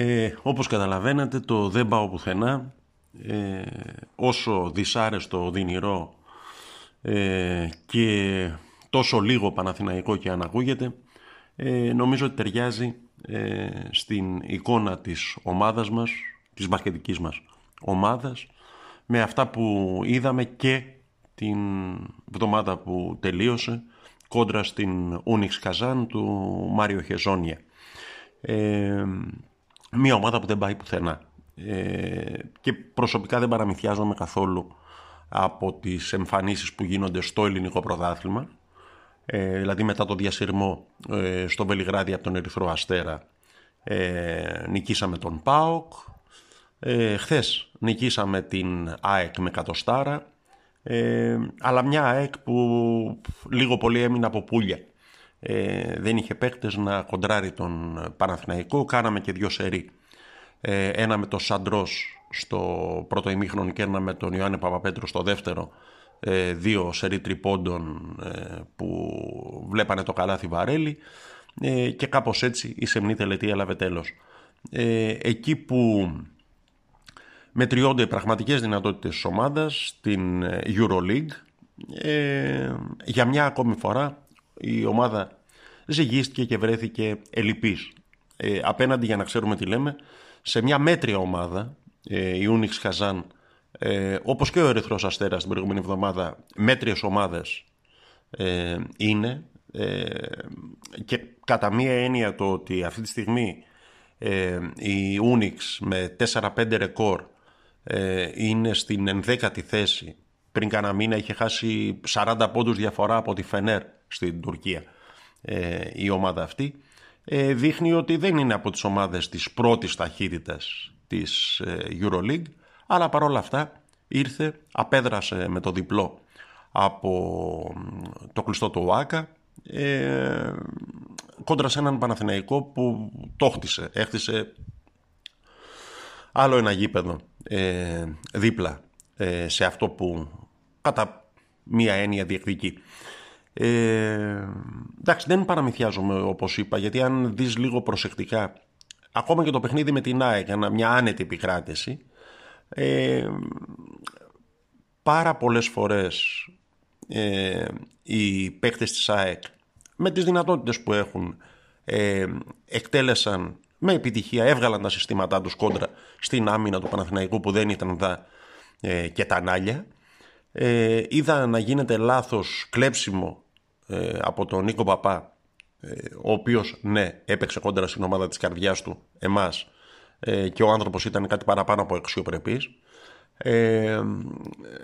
Ε, όπως καταλαβαίνετε το δεν πάω πουθενά ε, όσο δυσάρεστο οδυνηρό ε, και τόσο λίγο Παναθηναϊκό και αν ακούγεται ε, νομίζω ότι ταιριάζει ε, στην εικόνα της ομάδας μας, της μπασκετικής μας ομάδας με αυτά που είδαμε και την εβδομάδα που τελείωσε κόντρα στην Ούνιξ Καζάν του Μάριο Χεζόνια. Ε, μια ομάδα που δεν πάει πουθενά. Ε, και προσωπικά δεν παραμυθιάζομαι καθόλου από τις εμφανίσεις που γίνονται στο ελληνικό πρωτάθλημα. Ε, δηλαδή μετά το διασυρμό ε, στο Βελιγράδι από τον Ερυθρό Αστέρα ε, νικήσαμε τον ΠΑΟΚ. Ε, χθες νικήσαμε την ΑΕΚ με κατοστάρα. Ε, αλλά μια ΑΕΚ που λίγο πολύ έμεινε από πουλια. Ε, δεν είχε παίκτες να κοντράρει τον Παναθηναϊκό. Κάναμε και δύο σερί. Ε, ένα με τον Σαντρός στο πρώτο ημίχρονο και ένα με τον Ιωάννη Παπαπέτρου στο δεύτερο. Ε, δύο σερί τριπώντων ε, που βλέπανε το καλάθι Βαρέλη ε, και κάπως έτσι η σεμνή τελετή έλαβε τέλος. εκεί που μετριώνται οι πραγματικές δυνατότητες της ομάδας στην EuroLeague για μια ακόμη φορά η ομάδα ζυγίστηκε και βρέθηκε ελλειπής. Ε, απέναντι για να ξέρουμε τι λέμε σε μια μέτρια ομάδα ε, η Unix Χαζάν ε, όπως και ο Ερυθρός Αστέρας την προηγούμενη εβδομάδα μέτριες ομάδες ε, είναι ε, και κατά μία έννοια το ότι αυτή τη στιγμή ε, η Unix με 4-5 ρεκόρ ε, είναι στην ενδέκατη θέση πριν κάνα μήνα είχε χάσει 40 πόντους διαφορά από τη Φενέρ στην Τουρκία ε, η ομάδα αυτή. Ε, δείχνει ότι δεν είναι από τις ομάδες της πρώτης ταχύτητας της ε, EuroLeague αλλά παρόλα αυτά ήρθε, απέδρασε με το διπλό από το κλειστό του ΟΑΚΑ ε, κόντρα σε έναν Παναθηναϊκό που το χτισε, έχτισε άλλο ένα γήπεδο ε, δίπλα. ε, σε αυτό που κατά μία έννοια διεκδικεί. Ε, εντάξει, δεν παραμυθιάζομαι όπως είπα, γιατί αν δεις λίγο προσεκτικά, ακόμα και το παιχνίδι με την ΑΕΚ, μια άνετη επικράτηση, ε, πάρα πολλές φορές ε, οι παίκτες της ΑΕΚ με τις δυνατότητες που έχουν ε, εκτέλεσαν με επιτυχία, έβγαλαν τα συστήματά τους κόντρα στην άμυνα του Παναθηναϊκού που δεν ήταν δα ε, και τα νάλια. Ε, είδα να γίνεται λάθος κλέψιμο ε, από τον Νίκο Παπά ε, ο οποίος ναι έπαιξε κόντρα στην ομάδα της καρδιάς του εμάς ε, και ο άνθρωπος ήταν κάτι παραπάνω από αξιοπρεπής ε,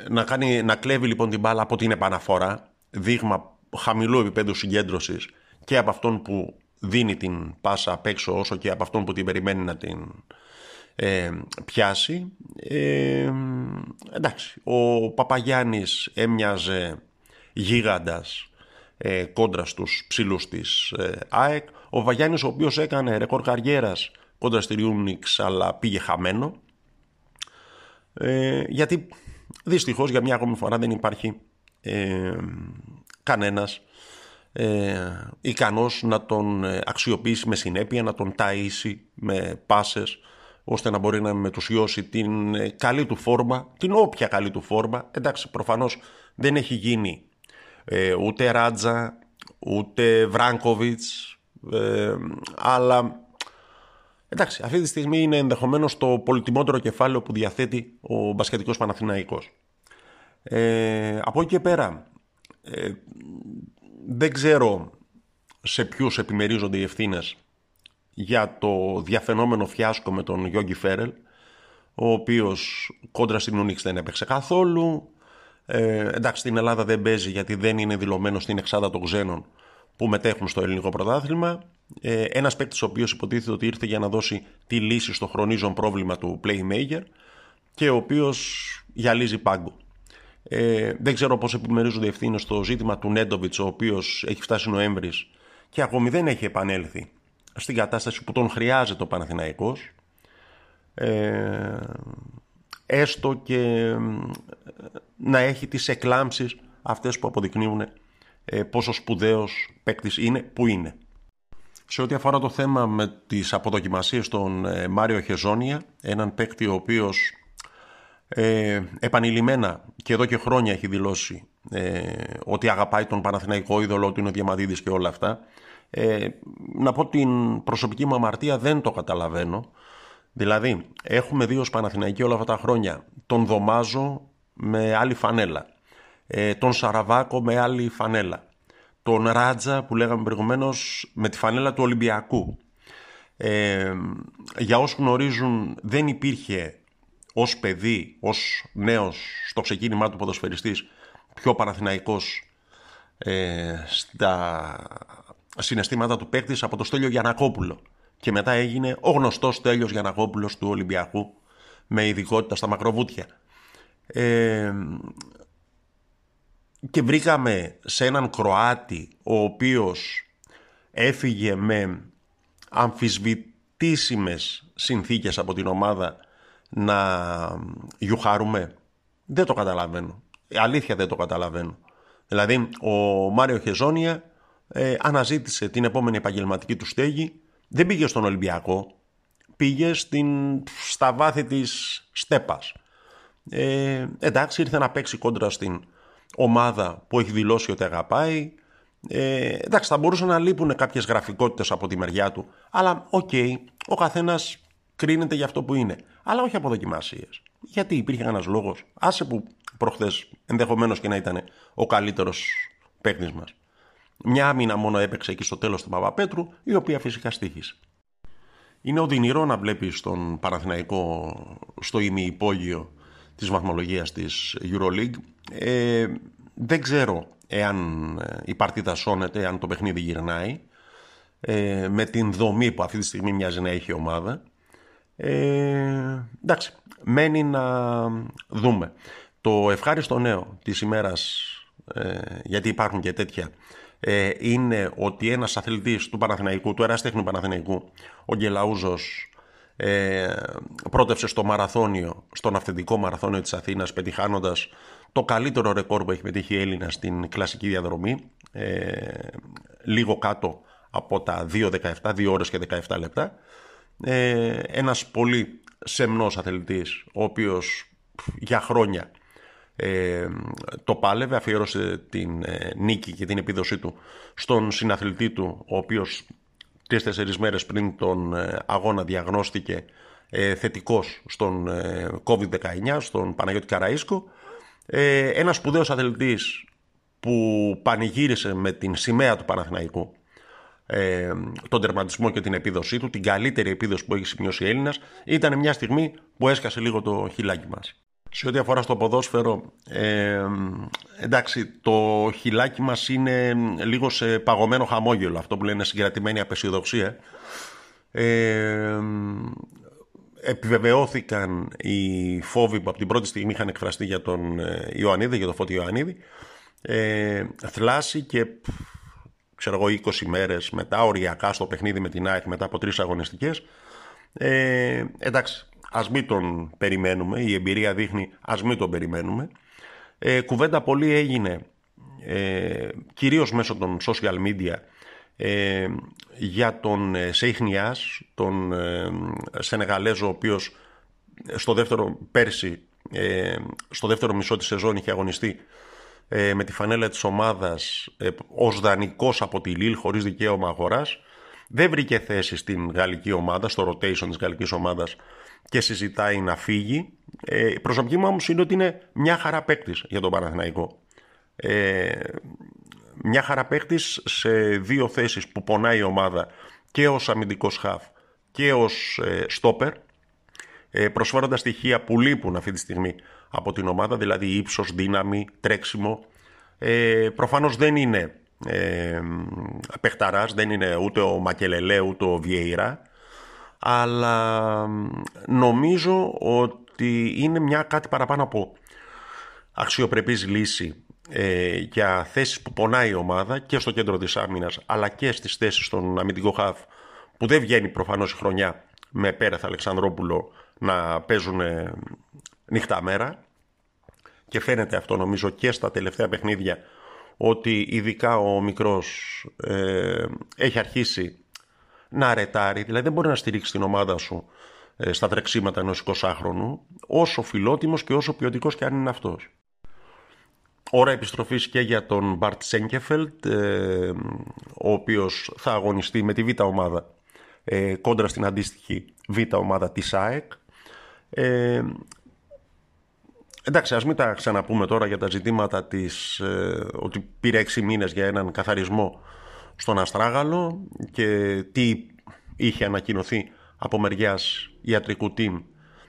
να, κάνει, να κλέβει λοιπόν την μπάλα από την επαναφορά δείγμα χαμηλού επίπεδου συγκέντρωσης και από αυτόν που δίνει την πάσα απ' έξω όσο και από αυτόν που την περιμένει να την ε, πιάσει ε, εντάξει ο Παπαγιάννης έμοιαζε γίγαντας ε, κόντρα στους ψηλούς της ε, ΑΕΚ. Ο Βαγιάννης ο οποίος έκανε ρεκόρ καριέρας κόντρα στη Ριούνιξ αλλά πήγε χαμένο. Ε, γιατί δυστυχώς για μια ακόμη φορά δεν υπάρχει ε, κανένας ε, ικανός να τον ε, αξιοποιήσει με συνέπεια, να τον ταΐσει με πάσες ώστε να μπορεί να μετουσιώσει την ε, καλή του φόρμα, την όποια καλή του φόρμα. Εντάξει, προφανώς δεν έχει γίνει ε, ούτε Ράτζα, ούτε Βράγκοβιτς, ε, αλλά εντάξει, αυτή τη στιγμή είναι ενδεχομένως το πολυτιμότερο κεφάλαιο που διαθέτει ο μπασκετικός Παναθηναϊκός. Ε, από εκεί και πέρα, ε, δεν ξέρω σε ποιους επιμερίζονται οι ευθύνες για το διαφαινόμενο φιάσκο με τον Γιώργη Φέρελ, ο οποίος κόντρα στην Ούνιξ δεν έπαιξε καθόλου, ε, εντάξει, στην Ελλάδα δεν παίζει γιατί δεν είναι δηλωμένος στην εξάδα των ξένων που μετέχουν στο ελληνικό πρωτάθλημα. Ε, Ένας παίκτης ο οποίος υποτίθεται ότι ήρθε για να δώσει τη λύση στο χρονίζον πρόβλημα του Playmaker και ο οποίος γυαλίζει πάγκο. Ε, δεν ξέρω πώς επιμερίζονται ευθύνες στο ζήτημα του Νέντοβιτς, ο οποίος έχει φτάσει Νοέμβρης και ακόμη δεν έχει επανέλθει στην κατάσταση που τον χρειάζεται ο Παναθηναϊκός. Ε, έστω και να έχει τις εκλάμψεις αυτές που αποδεικνύουν ε, πόσο σπουδαίος παίκτης είναι, που είναι. σε ό,τι αφορά το θέμα με τις αποδοκιμασίες των ε, Μάριο Χεζόνια, έναν παίκτη ο οποίος ε, επανειλημμένα και εδώ και χρόνια έχει δηλώσει ε, ότι αγαπάει τον Παναθηναϊκό είδωλο, ότι είναι ο Διαμαντίδης και όλα αυτά. Ε, να πω την προσωπική μου αμαρτία δεν το καταλαβαίνω. Δηλαδή, έχουμε δει ως Παναθηναϊκοί όλα αυτά τα χρόνια τον Δωμάζο με άλλη φανέλα, ε, τον Σαραβάκο με άλλη φανέλα, τον Ράτζα που λέγαμε προηγουμένως με τη φανέλα του Ολυμπιακού. Ε, για όσους γνωρίζουν δεν υπήρχε ως παιδί, ως νέος στο ξεκίνημά του ποδοσφαιριστής πιο Παναθηναϊκός ε, στα συναισθήματα του παίκτης από το Στέλιο Γιανακόπουλο και μετά έγινε ο γνωστός Στέλιος Γιανακόπουλος του Ολυμπιακού με ειδικότητα στα μακροβούτια. Ε, και βρήκαμε σε έναν Κροάτη ο οποίος έφυγε με αμφισβητήσιμες συνθήκες από την ομάδα να γιουχάρουμε. Δεν το καταλαβαίνω. Αλήθεια δεν το καταλαβαίνω. Δηλαδή ο Μάριο Χεζόνια ε, αναζήτησε την επόμενη επαγγελματική του στέγη. Δεν πήγε στον Ολυμπιακό. Πήγε στην, στα βάθη της στέπας. Ε, εντάξει ήρθε να παίξει κόντρα στην ομάδα που έχει δηλώσει ότι αγαπάει. Ε, εντάξει, θα μπορούσαν να λείπουν κάποιες γραφικότητες από τη μεριά του. Αλλά οκ, ο καθένας κρίνεται για αυτό που είναι. Αλλά όχι από δοκιμασίες. Γιατί υπήρχε ένας λόγος. Άσε που προχθές ενδεχομένως και να ήταν ο καλύτερος παίκτης μας. Μια άμυνα μόνο έπαιξε εκεί στο τέλος του Παπαπέτρου, η οποία φυσικά στοίχισε. Είναι οδυνηρό να βλέπεις τον Παναθηναϊκό στο ημιυπόγειο της βαθμολογίας της EuroLeague. Ε, δεν ξέρω εάν ε, η παρτίδα σώνεται, εάν το παιχνίδι γυρνάει, ε, με την δομή που αυτή τη στιγμή μοιάζει να έχει η ομάδα. Ε, εντάξει, μένει να δούμε. Το ευχάριστο νέο της ημέρας, ε, γιατί υπάρχουν και τέτοια, ε, είναι ότι ένας αθλητής του Παναθηναϊκού, του εραστέχνου Παναθηναϊκού, ο Γκελαούζος, ε, πρότευσε στο μαραθώνιο, στον αυθεντικό μαραθώνιο της Αθήνας πετυχάνοντας το καλύτερο ρεκόρ που έχει πετύχει η Έλληνα στην κλασική διαδρομή ε, λίγο κάτω από τα 2.17, 2 ώρες και 17 λεπτά. Ε, ένας πολύ σεμνός αθλητής ο οποίος για χρόνια ε, το πάλευε, αφιέρωσε την ε, νίκη και την επίδοσή του στον συναθλητή του ο οποίος τρεις-τέσσερις μέρες πριν τον ε, αγώνα διαγνώστηκε ε, θετικός στον ε, COVID-19, στον Παναγιώτη Καραΐσκο. Ε, ένας σπουδαίος αθλητής που πανηγύρισε με την σημαία του Παναθηναϊκού ε, τον τερματισμό και την επίδοσή του, την καλύτερη επίδοση που έχει σημειώσει η Έλληνας, ήταν μια στιγμή που έσκασε λίγο το χιλάκι μας. Σε ό,τι αφορά στο ποδόσφαιρο, ε, εντάξει, το χιλάκι μας είναι λίγο σε παγωμένο χαμόγελο, αυτό που λένε συγκρατημένη απεσιοδοξία. Ε, επιβεβαιώθηκαν οι φόβοι που από την πρώτη στιγμή είχαν εκφραστεί για τον ε, Ιωαννίδη, για τον Φώτη Ιωαννίδη. Ε, θλάση και ξέρω εγώ 20 μέρες μετά, οριακά στο παιχνίδι με την ΑΕΚ μετά από τρεις αγωνιστικές. Ε, εντάξει, ας μην τον περιμένουμε, η εμπειρία δείχνει ας μην τον περιμένουμε. Ε, κουβέντα πολύ έγινε, ε, κυρίως μέσω των social media, ε, για τον ε, Σέιχνιάς, τον ε, Σενεγαλέζο, ο οποίος στο δεύτερο πέρσι, ε, στο δεύτερο μισό της σεζόν είχε αγωνιστεί ε, με τη φανέλα της ομάδας ε, ως δανεικός από τη Λίλ χωρίς δικαίωμα αγοράς. Δεν βρήκε θέση στην γαλλική ομάδα, στο rotation της γαλλικής ομάδας και συζητάει να φύγει. Ε, η προσωπική μου όμως είναι ότι είναι μια χαρά παίκτης για τον Παναθηναϊκό. Ε, μια χαρά παίκτης σε δύο θέσεις που πονάει η ομάδα και ως αμυντικός χαφ και ως ε, στόπερ ε, προσφέροντας στοιχεία που λείπουν αυτή τη στιγμή από την ομάδα, δηλαδή ύψος, δύναμη, τρέξιμο. Ε, προφανώς δεν είναι ε, παιχταράς, δεν είναι ούτε ο Μακελελέ ούτε ο Βιέιρα αλλά νομίζω ότι είναι μια κάτι παραπάνω από αξιοπρεπής λύση ε, για θέσεις που πονάει η ομάδα και στο κέντρο της άμυνας αλλά και στις θέσεις των αμυντικό χαφ που δεν βγαίνει προφανώς η χρονιά με Πέρεθ Αλεξανδρόπουλο να παίζουν ε, νύχτα μέρα. Και φαίνεται αυτό νομίζω και στα τελευταία παιχνίδια ότι ειδικά ο μικρός ε, έχει αρχίσει να ρετάρει, δηλαδή δεν μπορεί να στηρίξει την ομάδα σου ε, στα τρεξίματα ενός 20χρονου, όσο φιλότιμος και όσο ποιοτικός και αν είναι αυτός. Ώρα επιστροφής και για τον Μπαρτ Σέγκεφελτ, ε, ο οποίος θα αγωνιστεί με τη β' ομάδα ε, κόντρα στην αντίστοιχη β' ομάδα της ΑΕΚ. Ε, εντάξει, ας μην τα ξαναπούμε τώρα για τα ζητήματα της, ε, ότι πήρε έξι μήνες για έναν καθαρισμό στον Αστράγαλο και τι είχε ανακοινωθεί από μεριάς ιατρικού team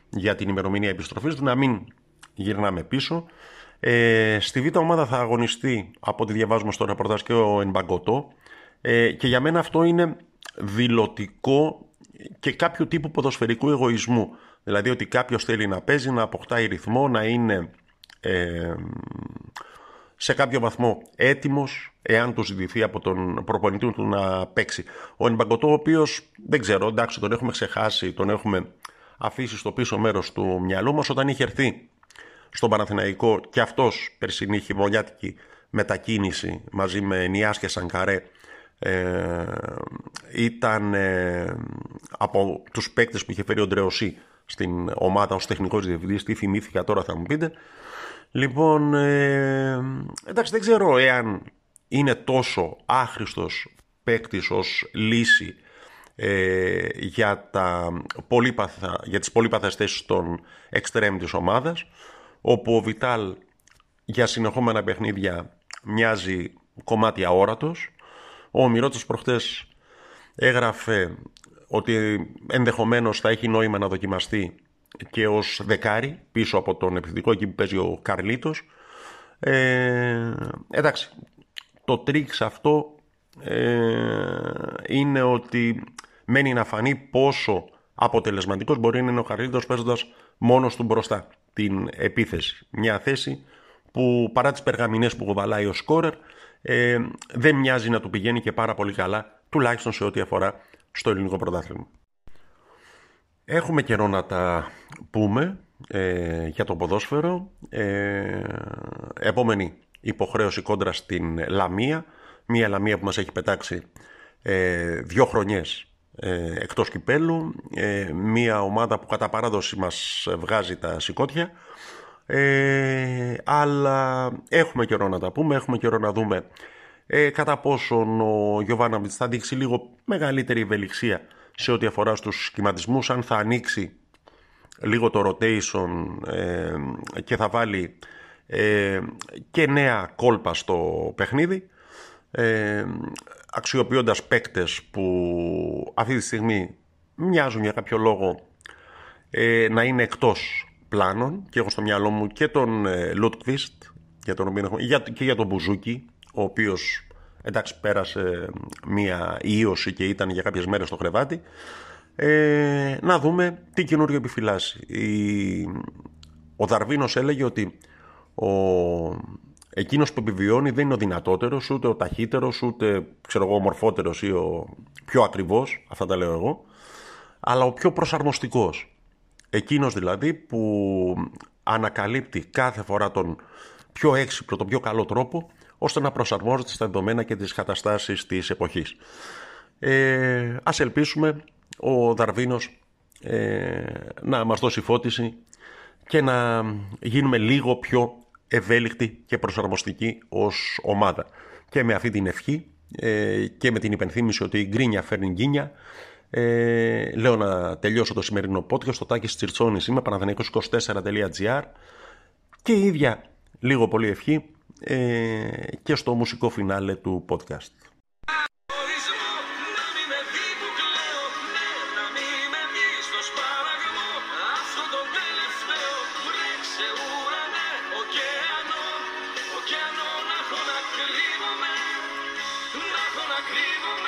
για την ημερομηνία επιστροφής του, να μην γυρνάμε πίσω. Ε, στη β' ομάδα θα αγωνιστεί, από ό,τι διαβάζουμε στο ρεπορτάζ και ο Ενμπαγκοτό ε, και για μένα αυτό είναι δηλωτικό και κάποιο τύπου ποδοσφαιρικού εγωισμού. Δηλαδή ότι κάποιος θέλει να παίζει, να αποκτάει ρυθμό, να είναι ε, σε κάποιο βαθμό έτοιμος εάν του ζητηθεί από τον προπονητή του να παίξει. Ο Ενμπαγκοτό, ο οποίος δεν ξέρω, εντάξει, τον έχουμε ξεχάσει, τον έχουμε αφήσει στο πίσω μέρος του μυαλού μας όταν είχε έρθει στον Παναθηναϊκό και αυτός περσινή χειμωνιάτικη μετακίνηση μαζί με Νιάς και Σανκαρέ ε, ήταν ε, από τους παίκτες που είχε φέρει ο Ντρεωσή στην ομάδα ως τεχνικός διευθυντής τι θυμήθηκα τώρα θα μου πείτε λοιπόν ε, εντάξει δεν ξέρω εάν είναι τόσο άχρηστος παίκτης ως λύση ε, για, τα πολύπαθα, για τις πολύπαθες θέσεις των εξτρέμ της ομάδας όπου ο Βιτάλ για συνεχόμενα παιχνίδια μοιάζει κομμάτι αόρατος. Ο Μυρώτης προχτές έγραφε ότι ενδεχομένως θα έχει νόημα να δοκιμαστεί και ως δεκάρι πίσω από τον επιθετικό εκεί που παίζει ο Καρλίτος ε, εντάξει το τρίξ αυτό ε, είναι ότι μένει να φανεί πόσο αποτελεσματικός μπορεί να είναι ο Καρλίτος παίζοντας μόνος του μπροστά την επίθεση. Μια θέση που παρά τις περγαμηνές που κουβαλάει ο σκόρερ ε, δεν μοιάζει να του πηγαίνει και πάρα πολύ καλά τουλάχιστον σε ό,τι αφορά στο ελληνικό πρωτάθλημα. Έχουμε καιρό να τα πούμε ε, για το ποδόσφαιρο. Ε, επόμενη υποχρέωση κόντρα στην Λαμία. Μία Λαμία που μας έχει πετάξει ε, δύο χρονιές ε, εκτός κυπέλου. Ε, μία ομάδα που κατά παράδοση μας βγάζει τα σηκώτια. Ε, αλλά έχουμε καιρό να τα πούμε, έχουμε καιρό να δούμε ε, κατά πόσον ο Γιωβάναβιτς θα δείξει λίγο μεγαλύτερη ευελιξία σε ό,τι αφορά στους σχηματισμούς, αν θα ανοίξει λίγο το rotation ε, και θα βάλει ε, και νέα κόλπα στο παιχνίδι ε, αξιοποιώντας παίκτες που αυτή τη στιγμή μοιάζουν για κάποιο λόγο ε, να είναι εκτός πλάνων και έχω στο μυαλό μου και τον ε, Λούτκβιστ για τον οποίο έχω, και για τον Μπουζούκι ο οποίος εντάξει πέρασε μία ίωση και ήταν για κάποιες μέρες στο κρεβάτι ε, να δούμε τι καινούριο επιφυλάσσει. Ο Δαρβίνος έλεγε ότι ο... εκείνος που επιβιώνει δεν είναι ο δυνατότερος, ούτε ο ταχύτερος, ούτε ξέρω εγώ, ο μορφότερος ή ο πιο ακριβώς, αυτά τα λέω εγώ, αλλά ο πιο προσαρμοστικός. Εκείνος δηλαδή που ανακαλύπτει κάθε φορά τον πιο έξυπνο, τον πιο καλό τρόπο, ώστε να προσαρμόζεται στα δεδομένα και τις καταστάσεις της εποχής. Ε, ας ελπίσουμε ο Δαρβίνος ε, να μας δώσει φώτιση και να γίνουμε λίγο πιο ευέλικτοι και προσαρμοστικοί ως ομάδα. Και με αυτή την ευχή ε, και με την υπενθύμηση ότι η γκρίνια φέρνει γκίνια ε, λέω να τελειώσω το σημερινό podcast στο τάκης Τσιρτσόνης είμαι παναθηναϊκός24.gr και η ίδια λίγο πολύ ευχή ε, και στο μουσικό φινάλε του podcast. Εντάξει να μη